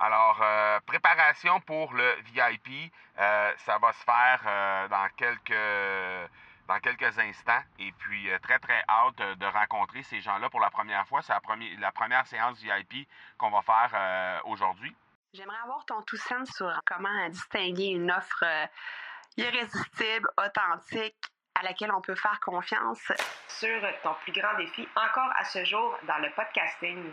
Alors, préparation pour le VIP, ça va se faire dans quelques dans quelques instants. Et puis, très, très hâte de rencontrer ces gens-là pour la première fois. C'est la, première, la première séance VIP qu'on va faire aujourd'hui. J'aimerais avoir ton tout sens sur comment distinguer une offre irrésistible, authentique, à laquelle on peut faire confiance. Sur ton plus grand défi encore à ce jour dans le podcasting.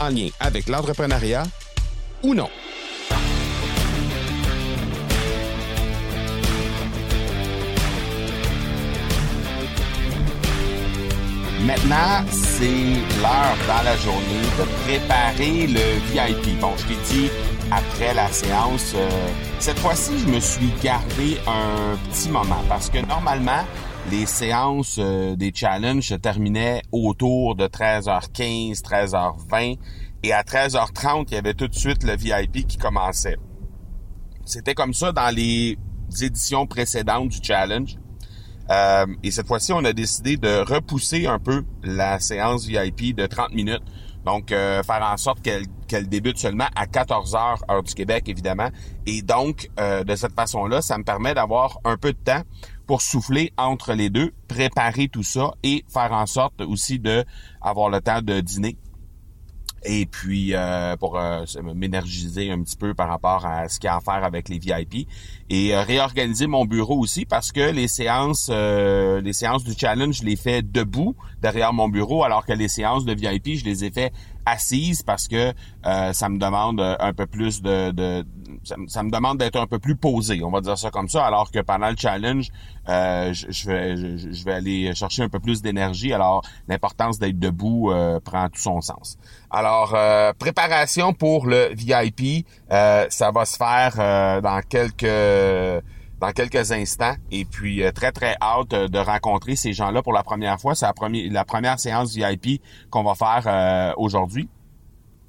en lien avec l'entrepreneuriat ou non. Maintenant, c'est l'heure dans la journée de préparer le VIP. Bon, je t'ai dit après la séance, euh, cette fois-ci, je me suis gardé un petit moment parce que normalement, les séances euh, des challenges se terminaient autour de 13h15, 13h20 et à 13h30, il y avait tout de suite le VIP qui commençait. C'était comme ça dans les éditions précédentes du challenge. Euh, et cette fois-ci, on a décidé de repousser un peu la séance VIP de 30 minutes. Donc, euh, faire en sorte qu'elle débute seulement à 14 heures, heure du Québec, évidemment. Et donc, euh, de cette façon-là, ça me permet d'avoir un peu de temps pour souffler entre les deux, préparer tout ça et faire en sorte aussi de avoir le temps de dîner et puis euh, pour euh, m'énergiser un petit peu par rapport à ce qu'il y a à faire avec les VIP et euh, réorganiser mon bureau aussi parce que les séances les séances du challenge je les fais debout derrière mon bureau alors que les séances de VIP je les ai fait assises parce que ça me demande un peu plus de, de ça, me demande d'être un peu plus posé, on va dire ça comme ça, alors que pendant le challenge, euh, je, vais, je, vais aller chercher un peu plus d'énergie. Alors, l'importance d'être debout euh, prend tout son sens. Alors, euh, préparation pour le VIP, ça va se faire dans quelques dans quelques instants. Et puis, très, très hâte de rencontrer ces gens-là pour la première fois. C'est la, première, la première séance VIP qu'on va faire aujourd'hui.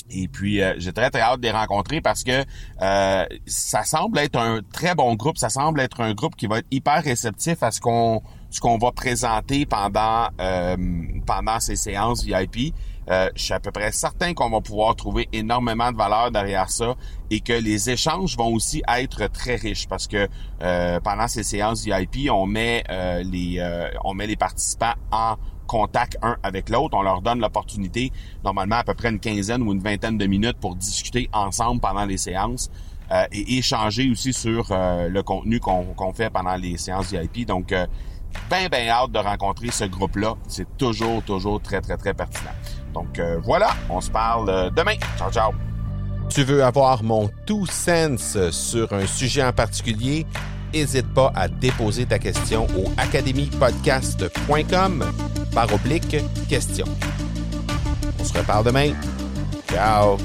Et puis, euh, j'ai très, très hâte de les rencontrer parce que euh, ça semble être un très bon groupe. Ça semble être un groupe qui va être hyper réceptif à ce qu'on ce qu'on va présenter pendant euh, pendant ces séances VIP. Je suis à peu près certain qu'on va pouvoir trouver énormément de valeur derrière ça et que les échanges vont aussi être très riches parce que pendant ces séances VIP, on met les on met les participants en contact un avec l'autre. On leur donne l'opportunité, normalement à peu près une quinzaine ou une vingtaine de minutes pour discuter ensemble pendant les séances. Euh, et échanger aussi sur euh, le contenu qu'on fait pendant les séances VIP. Donc, euh, bien, bien hâte de rencontrer ce groupe-là. C'est toujours, toujours très, très, très pertinent. Donc, voilà, on se parle demain. Ciao, ciao. Tu veux avoir mon tout sens sur un sujet en particulier? N'hésite pas à déposer ta question au academypodcast.com par oblique question. On se reparle demain. Ciao!